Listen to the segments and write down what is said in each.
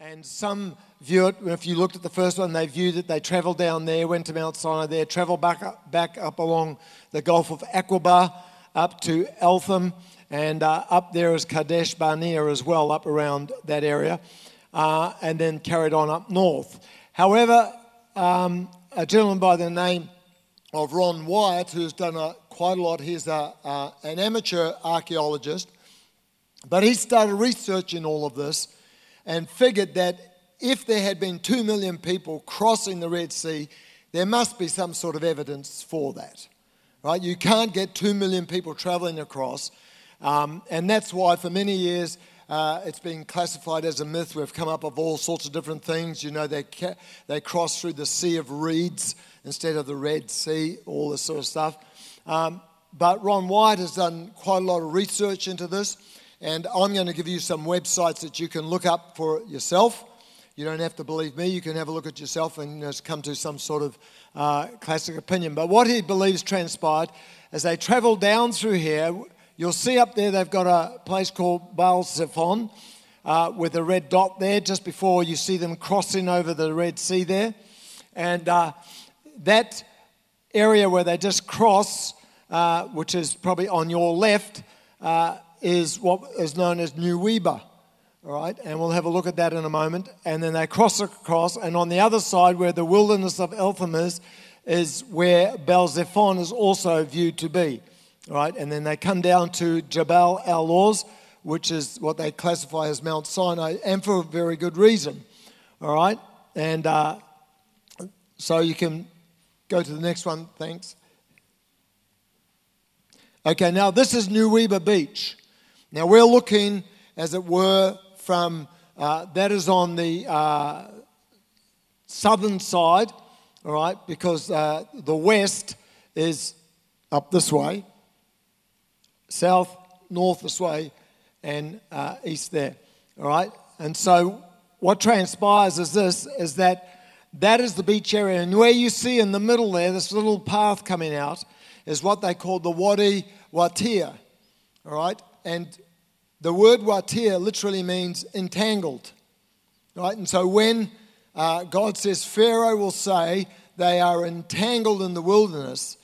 And some view it, if you looked at the first one, they viewed it, they travelled down there, went to Mount Sinai there, travelled back up, back up along the Gulf of Aqaba, up to Etham, and uh, up there is Kadesh Barnea as well, up around that area, uh, and then carried on up north. However, um, a gentleman by the name of Ron Wyatt, who's done a, quite a lot, he's a, uh, an amateur archaeologist, but he started researching all of this and figured that if there had been two million people crossing the Red Sea, there must be some sort of evidence for that. Right? You can't get two million people traveling across. Um, and that's why, for many years, uh, it's been classified as a myth. We've come up with all sorts of different things. You know, they, ca- they cross through the Sea of Reeds instead of the Red Sea, all this sort of stuff. Um, but Ron Wyatt has done quite a lot of research into this, and I'm going to give you some websites that you can look up for yourself. You don't have to believe me, you can have a look at yourself and come to some sort of uh, classic opinion. But what he believes transpired as they traveled down through here, you'll see up there they've got a place called Baal Zephon uh, with a red dot there just before you see them crossing over the Red Sea there. And uh, that area where they just cross, uh, which is probably on your left, uh, is what is known as Nuweiba. All right, and we'll have a look at that in a moment. And then they cross across, and on the other side, where the wilderness of Etham is, is where Baal Zephon is also viewed to be. All right, and then they come down to Jabal al Lawz, which is what they classify as Mount Sinai, and for a very good reason. All right, and uh, so you can go to the next one, thanks. Okay, now this is Nuweiba Beach. Now we're looking, as it were, from uh, that is on the uh, southern side, all right, because uh, the west is up this way, south, north this way, and uh, east there, all right. And so what transpires is this: is that that is the beach area, and where you see in the middle there, this little path coming out, is what they call the Wadi Watir, all right, and the word watir literally means entangled. Right? And so when uh, God says Pharaoh will say they are entangled in the wilderness,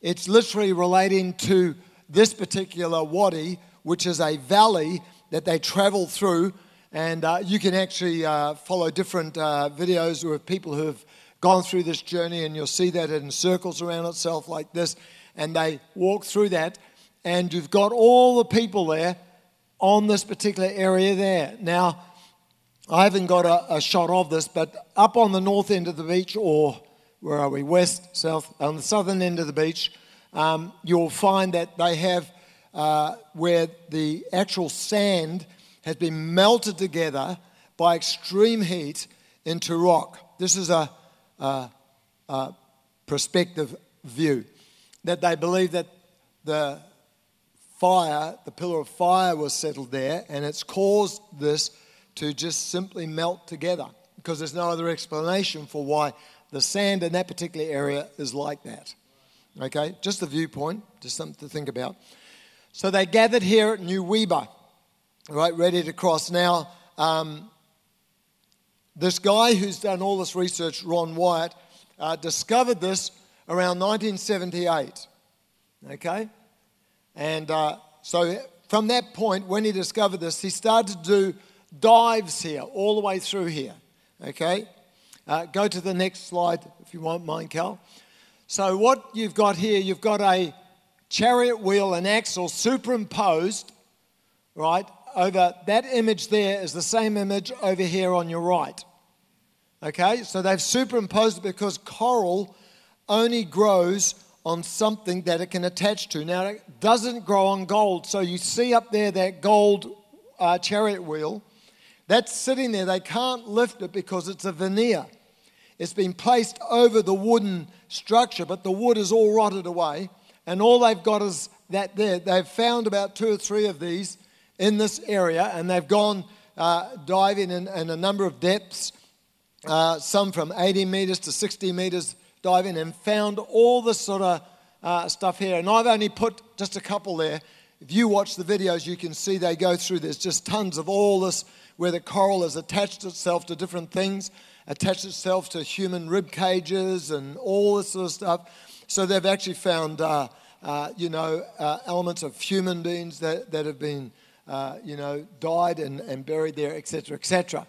it's literally relating to this particular wadi, which is a valley that they travel through. And uh, you can actually uh, follow different uh, videos with people who have gone through this journey, and you'll see that it circles around itself like this. And they walk through that, and you've got all the people there on this particular area there. Now, I haven't got a, a, shot of this, but up on the north end of the beach, or where are we? West, south, on the southern end of the beach, um, you'll find that they have uh, where the actual sand has been melted together by extreme heat into rock. This is a, a, a perspective view that they believe that the fire, the pillar of fire was settled there, and it's caused this to just simply melt together because there's no other explanation for why the sand in that particular area is like that. Okay, just a viewpoint, just something to think about. So they gathered here at Nuweiba, right, ready to cross. Now, um, this guy who's done all this research, Ron Wyatt, uh, discovered this around 1978. Okay? And uh, so from that point, when he discovered this, he started to do dives here, all the way through here. Okay? Uh, go to the next slide, if you want, mind, Cal. So, what you've got here, you've got a chariot wheel and axle superimposed, right? Over that image there is the same image over here on your right. Okay? So, they've superimposed it because coral only grows on something that it can attach to. Now, it doesn't grow on gold. So you see up there that gold uh, chariot wheel. That's sitting there. They can't lift it because it's a veneer. It's been placed over the wooden structure, but the wood is all rotted away. And all they've got is that there. They've found about two or three of these in this area, and they've gone uh, diving in, in, a number of depths, uh, some from 80 meters to 60 meters diving and found all this sort of uh, stuff here. And I've only put just a couple there if you watch the videos, you can see they go through. There's just tons of all this where the coral has attached itself to different things, attached itself to human rib cages and all this sort of stuff. So they've actually found, uh, uh, you know, uh, elements of human beings that, that have been, uh, you know, died and, and buried there, etc., etc.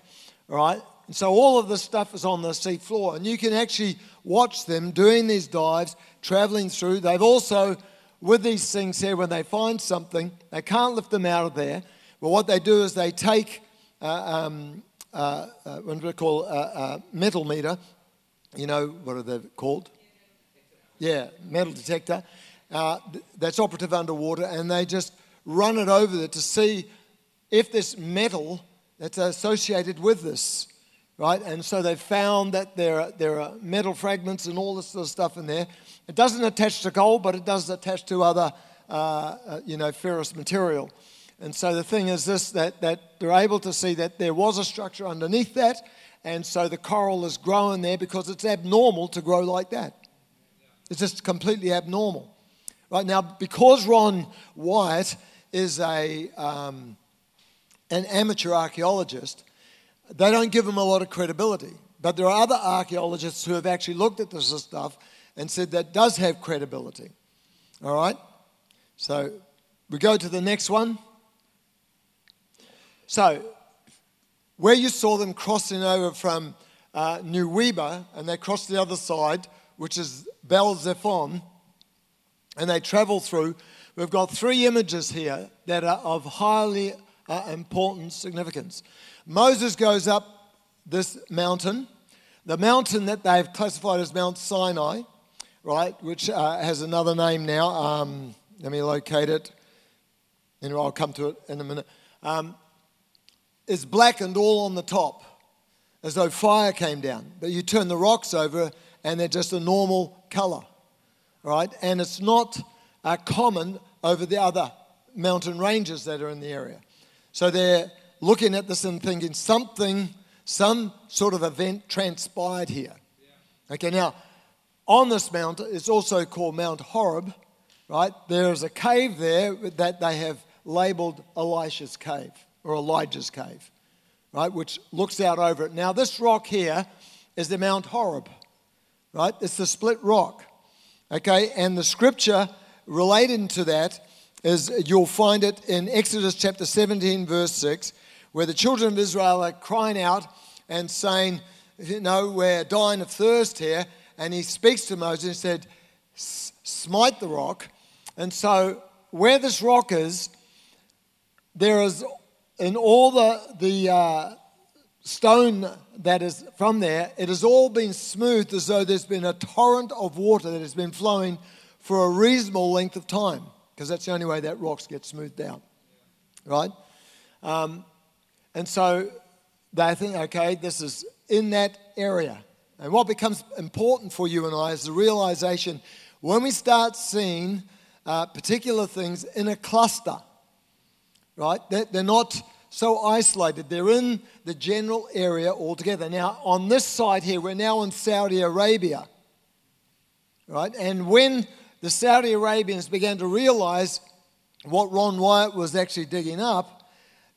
All right? And so all of this stuff is on the sea floor, and you can actually watch them doing these dives, traveling through. They've also, with these things here, when they find something, they can't lift them out of there. But what they do is they take uh, um, uh, uh, what do we call a, a metal meter? You know what are they called? Yeah, metal detector. Uh, that's operative underwater, and they just run it over there to see if this metal that's associated with this, right? And so they found that there are, there are metal fragments and all this sort of stuff in there. It doesn't attach to gold, but it does attach to other, uh, uh, you know, ferrous material. And so the thing is this that, that they're able to see that there was a structure underneath that, and so the coral is growing there because it's abnormal to grow like that. It's just completely abnormal. Right now, because Ron Wyatt is a, um, an amateur archaeologist, they don't give them a lot of credibility. But there are other archaeologists who have actually looked at this stuff and said that does have credibility. All right? So we go to the next one. So, where you saw them crossing over from uh, Nuweiba, and they crossed the other side, which is Baal Zephon, and they travel through, we've got three images here that are of highly uh, important significance. Moses goes up this mountain, the mountain that they've classified as Mount Sinai, right, which uh, has another name now. Um, let me locate it. Anyway, I'll come to it in a minute. Um, is blackened all on the top, as though fire came down. But you turn the rocks over and they're just a normal color, right? And it's not uh, common over the other mountain ranges that are in the area. So they're looking at this and thinking something, some sort of event transpired here. Okay, now on this mountain, it's also called Mount Horeb, right? There is a cave there that they have labeled Elisha's cave or Elijah's cave, right, which looks out over it. Now, this rock here is the Mount Horeb, right? It's the split rock, okay? And the scripture relating to that is you'll find it in Exodus chapter 17, verse 6, where the children of Israel are crying out and saying, You know, we're dying of thirst here. And he speaks to Moses and said, Smite the rock. And so, where this rock is, there is in all the, the uh, stone that is from there, it has all been smoothed as though there's been a torrent of water that has been flowing for a reasonable length of time, because that's the only way that rocks get smoothed out, right? Um, and so they think, okay, this is in that area. And what becomes important for you and I is the realization when we start seeing uh, particular things in a cluster right? They're not so isolated. They're in the general area altogether. Now, on this side here, we're now in Saudi Arabia, right? And when the Saudi Arabians began to realize what Ron Wyatt was actually digging up,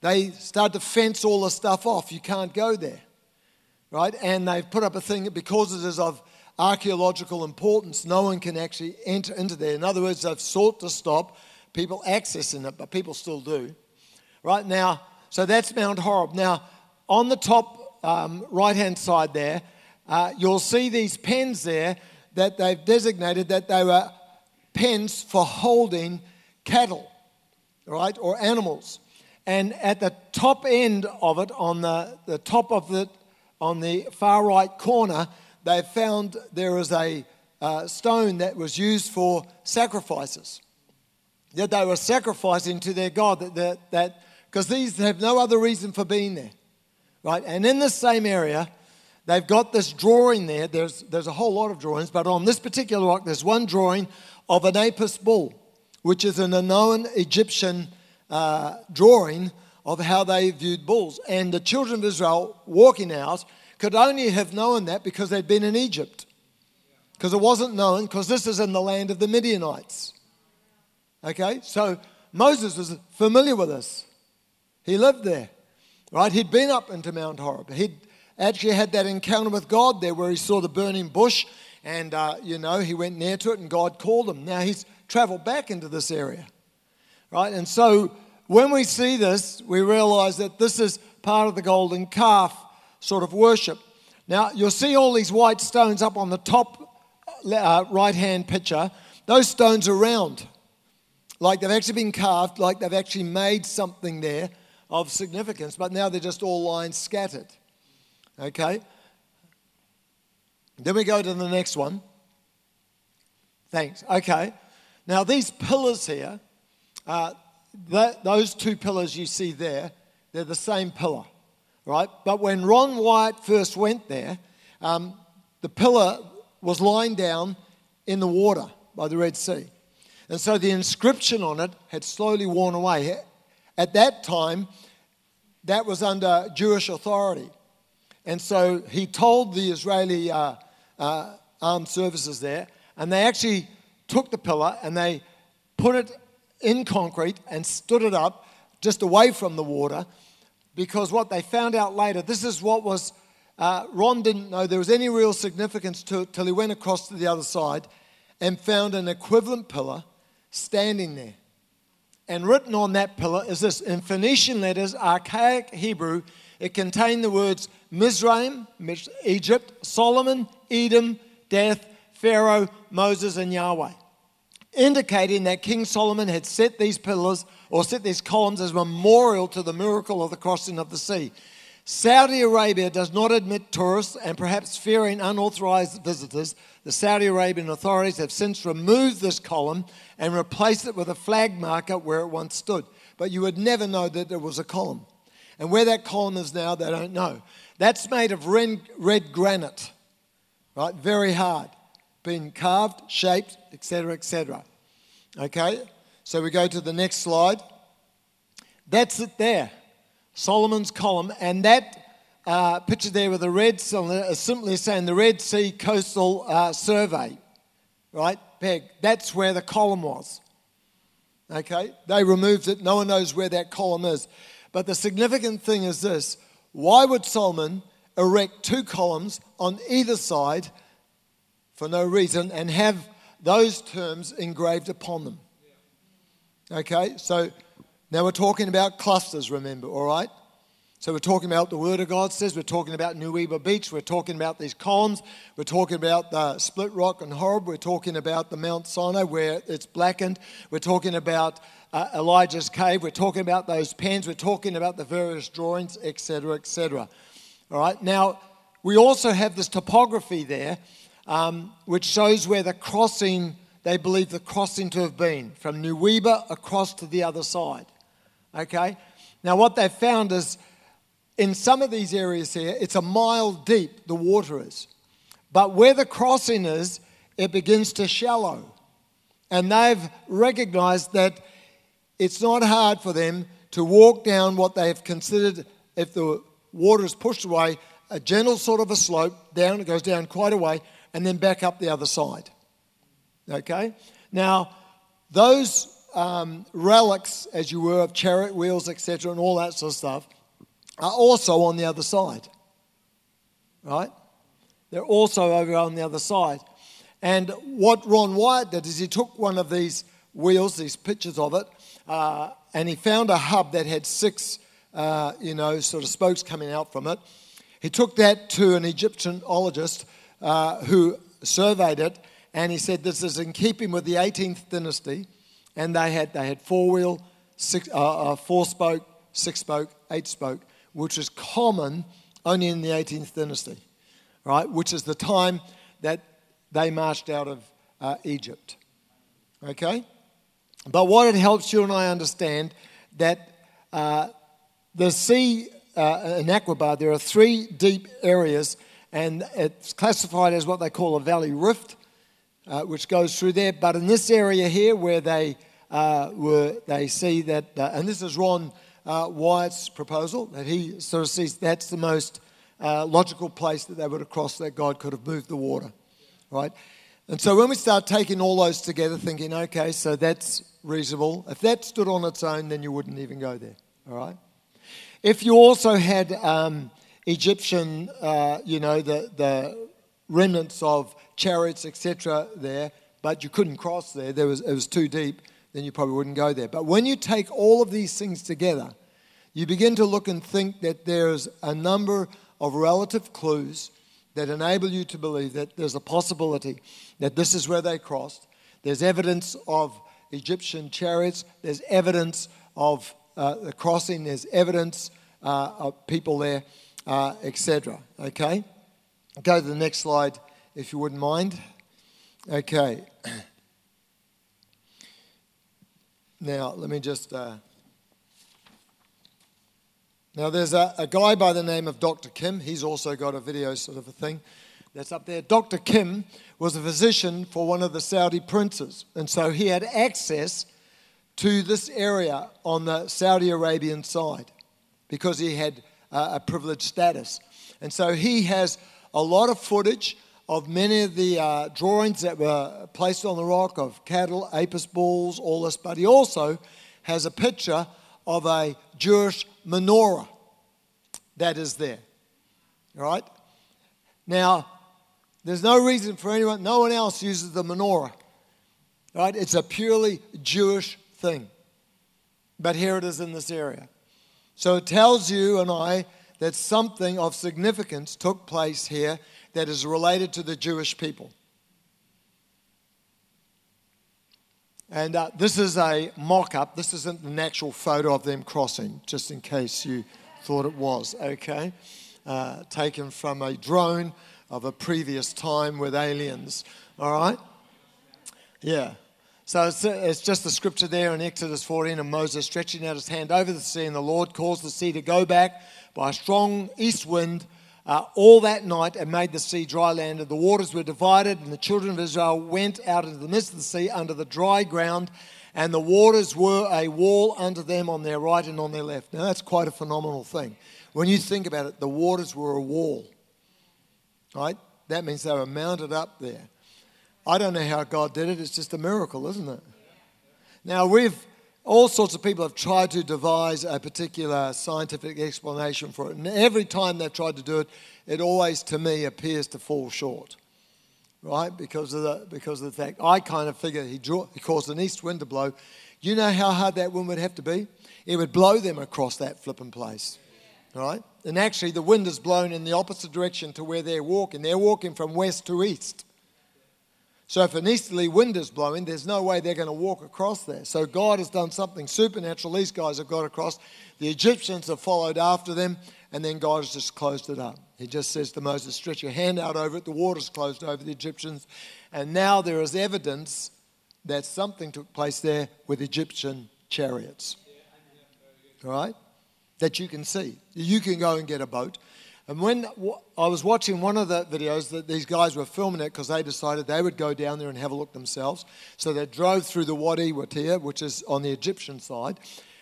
they start to fence all the stuff off. You can't go there, right? And they've put up a thing that because it is of archaeological importance, no one can actually enter into there. In other words, they've sought to stop people accessing it, but people still do right now. So that's Mount Horeb. Now, on the top um, right hand side there, uh, you'll see these pens there that they've designated that they were pens for holding cattle, right, or animals. And at the top end of it, on the, the top of it, on the far right corner, they found there is a uh, stone that was used for sacrifices. That they were sacrificing to their God, that, that, that because these have no other reason for being there, right? And in the same area, they've got this drawing there. There's, there's a whole lot of drawings, but on this particular rock, there's one drawing of an Apis bull, which is an unknown Egyptian uh, drawing of how they viewed bulls. And the children of Israel walking out could only have known that because they'd been in Egypt. Because it wasn't known, because this is in the land of the Midianites. Okay, so Moses was familiar with this. He lived there, right? He'd been up into Mount Horeb. He'd actually had that encounter with God there where he saw the burning bush and, uh, you know, he went near to it and God called him. Now he's traveled back into this area, right? And so when we see this, we realize that this is part of the golden calf sort of worship. Now, you'll see all these white stones up on the top uh, right hand picture. Those stones are round, like they've actually been carved, like they've actually made something there of significance, but now they're just all lines scattered. Okay? Then we go to the next one. Thanks. Okay. Now, these pillars here, uh, that, those two pillars you see there, they're the same pillar, right? But when Ron Wyatt first went there, um, the pillar was lying down in the water by the Red Sea. And so the inscription on it had slowly worn away. At that time, that was under Jewish authority. And so he told the Israeli uh, uh, armed services there, and they actually took the pillar and they put it in concrete and stood it up just away from the water because what they found out later, this is what was, uh, Ron didn't know there was any real significance to it till he went across to the other side and found an equivalent pillar standing there. And written on that pillar is this in Phoenician letters, archaic Hebrew, it contained the words Mizraim, Egypt, Solomon, Edom, death, Pharaoh, Moses, and Yahweh indicating that King Solomon had set these pillars or set these columns as a memorial to the miracle of the crossing of the sea. Saudi Arabia does not admit tourists and perhaps fearing unauthorized visitors, the Saudi Arabian authorities have since removed this column and replaced it with a flag marker where it once stood. But you would never know that there was a column. And where that column is now, they don't know. That's made of red, red granite, right? Very hard been carved, shaped, etc., etc. Okay, so we go to the next slide. That's it there, Solomon's column, and that uh, picture there with the red cylinder is simply saying the Red Sea Coastal uh, Survey, right? Peg. That's where the column was. Okay, they removed it. No one knows where that column is. But the significant thing is this: why would Solomon erect two columns on either side for no reason and have those terms engraved upon them. Okay, so now we're talking about clusters, remember, all right? So we're talking about the Word of God says, we're talking about Nuweiba Beach, we're talking about these columns, we're talking about the split rock and Horeb, we're talking about the Mount Sinai where it's blackened, we're talking about uh, Elijah's cave, we're talking about those pens, we're talking about the various drawings, etc., etc. All right, now we also have this topography there um, which shows where the crossing, they believe the crossing to have been from Nuweiba across to the other side. Okay? Now, what they've found is in some of these areas here, it's a mile deep, the water is. But where the crossing is, it begins to shallow. And they've recognized that it's not hard for them to walk down what they've considered, if the water is pushed away, a gentle sort of a slope down, it goes down quite a way, and then back up the other side. Okay? Now, those um, relics, as you were, of chariot wheels, etc., and all that sort of stuff, are also on the other side. Right? They're also over on the other side. And what Ron Wyatt did is he took one of these wheels, these pictures of it, uh, and he found a hub that had six, uh, you know, sort of spokes coming out from it. He took that to an Egyptologist uh, who surveyed it, and he said this is in keeping with the 18th dynasty, and they had they had four wheel, six, uh, uh, four spoke, six spoke, eight spoke, which is common only in the 18th dynasty, right? Which is the time that they marched out of uh, Egypt. Okay, but what it helps you and I understand that uh, the sea in Aqaba, there are three deep areas and it's classified as what they call a valley rift, uh, which goes through there. But in this area here, where they uh, were, they see that, uh, and this is Ron uh, Wyatt's proposal, that he sort of sees that's the most uh, logical place that they would have crossed, that God could have moved the water, right? And so when we start taking all those together, thinking, okay, so that's reasonable. If that stood on its own, then you wouldn't even go there. All right? If you also had um, Egyptian, uh, you know, the, the remnants of chariots, etc., there, but you couldn't cross there, there was, it was too deep, then you probably wouldn't go there. But when you take all of these things together, you begin to look and think that there's a number of relative clues that enable you to believe that there's a possibility that this is where they crossed. There's evidence of Egyptian chariots, there's evidence of uh, the crossing, there's evidence uh, of people there, uh, etc. Okay? Go to the next slide if you wouldn't mind. Okay. Now, let me just. Uh, now, there's a, a guy by the name of Dr. Kim. He's also got a video sort of a thing that's up there. Dr. Kim was a physician for one of the Saudi princes, and so he had access to this area on the Saudi Arabian side because he had a privileged status. And so he has a lot of footage of many of the uh, drawings that were placed on the rock of cattle, apis bulls, all this, but he also has a picture of a Jewish menorah that is there. All right? Now, there's no reason for anyone, no one else uses the menorah. Right? It's a purely Jewish thing. But here it is in this area. So it tells you and I that something of significance took place here that is related to the Jewish people. And uh, this is a mock up. This isn't an actual photo of them crossing, just in case you thought it was, okay? Uh, taken from a drone of a previous time with aliens, all right? Yeah. So it's, it's, just the scripture there in Exodus 14 and Moses stretching out his hand over the sea, and the Lord caused the sea to go back by a strong east wind uh, all that night and made the sea dry land, and the waters were divided, and the children of Israel went out into the midst of the sea under the dry ground, and the waters were a wall unto them on their right and on their left. Now, that's quite a phenomenal thing. When you think about it, the waters were a wall, right? That means they were mounted up there. I don't know how God did it, it's just a miracle, isn't it? Now, we've all sorts of people have tried to devise a particular scientific explanation for it. And every time they've tried to do it, it always, to me, appears to fall short. Right? Because of the, because of the fact, I kind of figure he, draw, he caused an east wind to blow. You know how hard that wind would have to be? It would blow them across that flipping place. Right? And actually, the wind is blown in the opposite direction to where they're walking. They're walking from west to east. So if an easterly wind is blowing, there's no way they're going to walk across there. So God has done something supernatural. These guys have got across. The Egyptians have followed after them, and then God has just closed it up. He just says to Moses, Stretch your hand out over it. The water's closed over the Egyptians. And now there is evidence that something took place there with Egyptian chariots. All right? That you can see. You can go and get a boat. And when I was watching one of the videos that these guys were filming it because they decided they would go down there and have a look themselves. So they drove through the Wadi Watir, which is on the Egyptian side.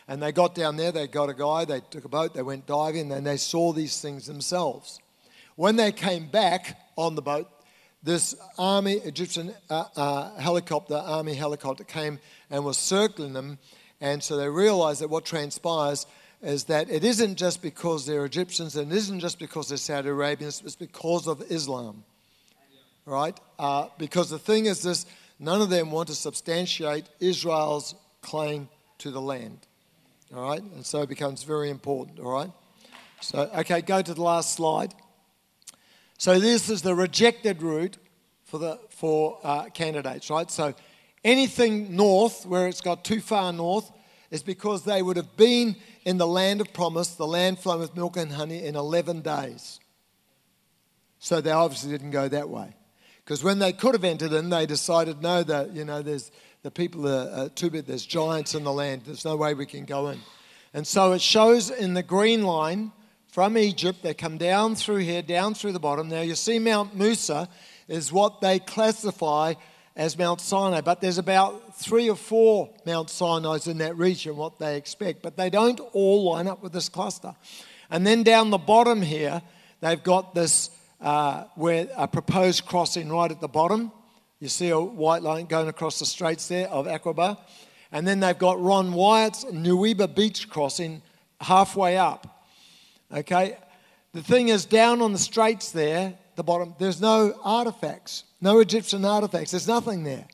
And they got down there, they got a guy, they took a boat, they went diving, and they saw these things themselves. When they came back on the boat, this army, Egyptian uh, uh, helicopter, army helicopter came and was circling them. And so they realized that what transpires is that it isn't just because they're Egyptians and it isn't just because they're Saudi Arabians, it's because of Islam. Right? Uh, because the thing is this none of them want to substantiate Israel's claim to the land. All right? And so it becomes very important. All right? So, okay, go to the last slide. So this is the rejected route for, the, for uh, candidates, right? So anything north, where it's got too far north, is because they would have been in the land of promise, the land flowing with milk and honey, in 11 days. So they obviously didn't go that way. Because when they could have entered in, they decided, no, that you know, there's the people are, too big, there's giants in the land, there's no way we can go in. And so it shows in the green line from Egypt, they come down through here, down through the bottom. Now you see Mount Musa is what they classify as Mount Sinai, but there's about three or four Mount Sinai's in that region, what they expect, but they don't all line up with this cluster. And then down the bottom here, they've got this uh, where a proposed crossing right at the bottom, You see a white line going across the straits there of Aqaba. And then they've got Ron Wyatt's Nuweiba Beach crossing halfway up. Okay? The thing is, down on the straits there, the bottom, there's no artifacts, no Egyptian artifacts. There's nothing there.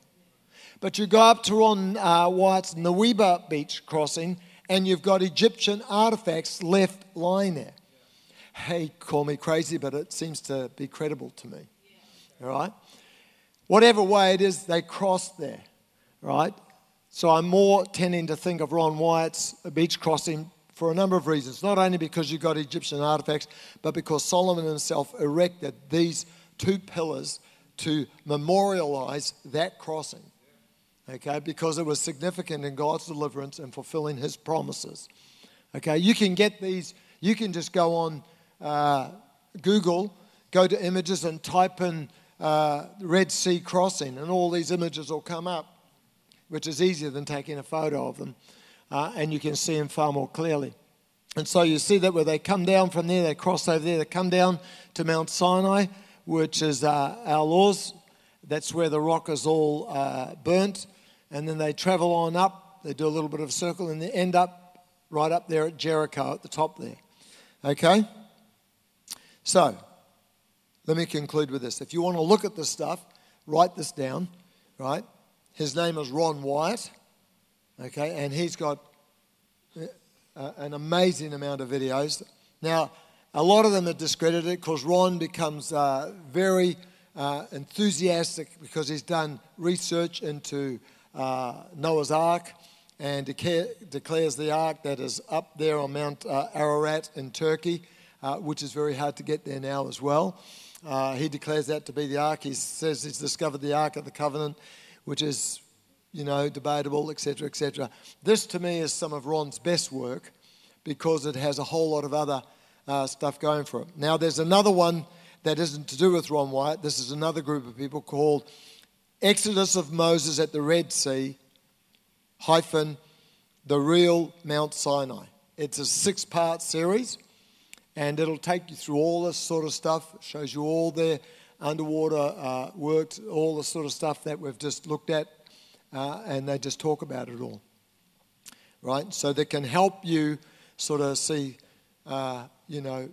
But you go up to Ron uh, Wyatt's Nuweiba Beach crossing, and you've got Egyptian artifacts left lying there. Hey, call me crazy, but it seems to be credible to me. All right? Whatever way it is, they crossed there. Right? So I'm more tending to think of Ron Wyatt's beach crossing for a number of reasons. Not only because you've got Egyptian artifacts, but because Solomon himself erected these two pillars to memorialize that crossing okay, because it was significant in God's deliverance and fulfilling his promises. Okay, you can get these, you can just go on uh, Google, go to images and type in uh, Red Sea crossing, and all these images will come up, which is easier than taking a photo of them, uh, and you can see them far more clearly. And so you see that where they come down from there, they cross over there, they come down to Mount Sinai, which is uh, al Lawz. That's where the rock is all uh, burnt and then they travel on up. They do a little bit of a circle, and they end up right up there at Jericho at the top there. Okay? So, let me conclude with this. If you want to look at this stuff, write this down, right? His name is Ron Wyatt, okay, and he's got uh, an amazing amount of videos. Now, a lot of them are discredited because Ron becomes uh, very uh, enthusiastic because he's done research into uh, Noah's Ark and declare, declares the ark that is up there on Mount uh, Ararat in Turkey, uh, which is very hard to get there now as well. He declares that to be the ark. He says he's discovered the ark of the covenant, which is, you know, debatable, etc., etc. This to me is some of Ron's best work because it has a whole lot of other uh, stuff going for it. Now, there's another one that isn't to do with Ron Wyatt. This is another group of people called Exodus of Moses at the Red Sea, hyphen, the real Mount Sinai. It's a six part series, and it'll take you through all this sort of stuff. It shows you all their underwater uh, work, all the sort of stuff that we've just looked at, uh, and they just talk about it all. Right? So they can help you sort of see, uh, you know,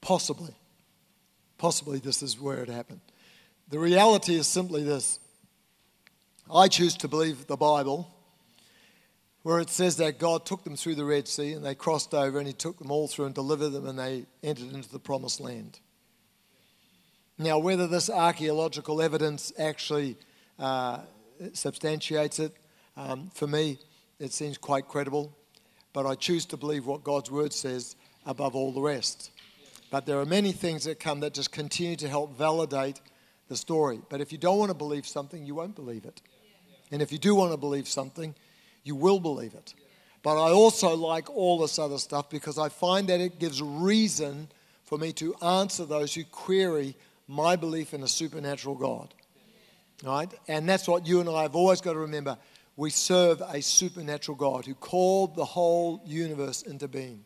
possibly, possibly this is where it happened. The reality is simply this I choose to believe the Bible, where it says that God took them through the Red Sea and they crossed over and He took them all through and delivered them and they entered into the promised land. Now, whether this archaeological evidence actually uh, substantiates it, um, for me, it seems quite credible, but I choose to believe what God's word says above all the rest. But there are many things that come that just continue to help validate the story. But if you don't want to believe something, you won't believe it. And if you do want to believe something, you will believe it. But I also like all this other stuff because I find that it gives reason for me to answer those who query my belief in a supernatural God. Right? And that's what you and I have always got to remember. We serve a supernatural God who called the whole universe into being.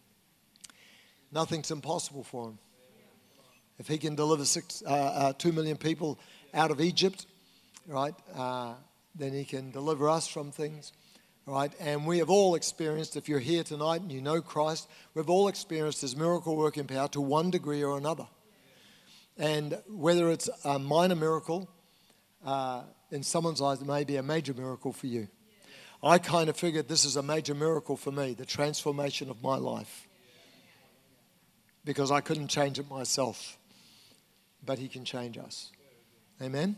Nothing's impossible for him. If he can deliver six, uh, uh, two million people out of Egypt, right, uh, then he can deliver us from things, right? And we have all experienced, if you're here tonight and you know Christ, we've all experienced his miracle working power to one degree or another. And whether it's a minor miracle, uh, in someone's eyes, it may be a major miracle for you. I kind of figured this is a major miracle for me, the transformation of my life. Because I couldn't change it myself but He can change us. Amen.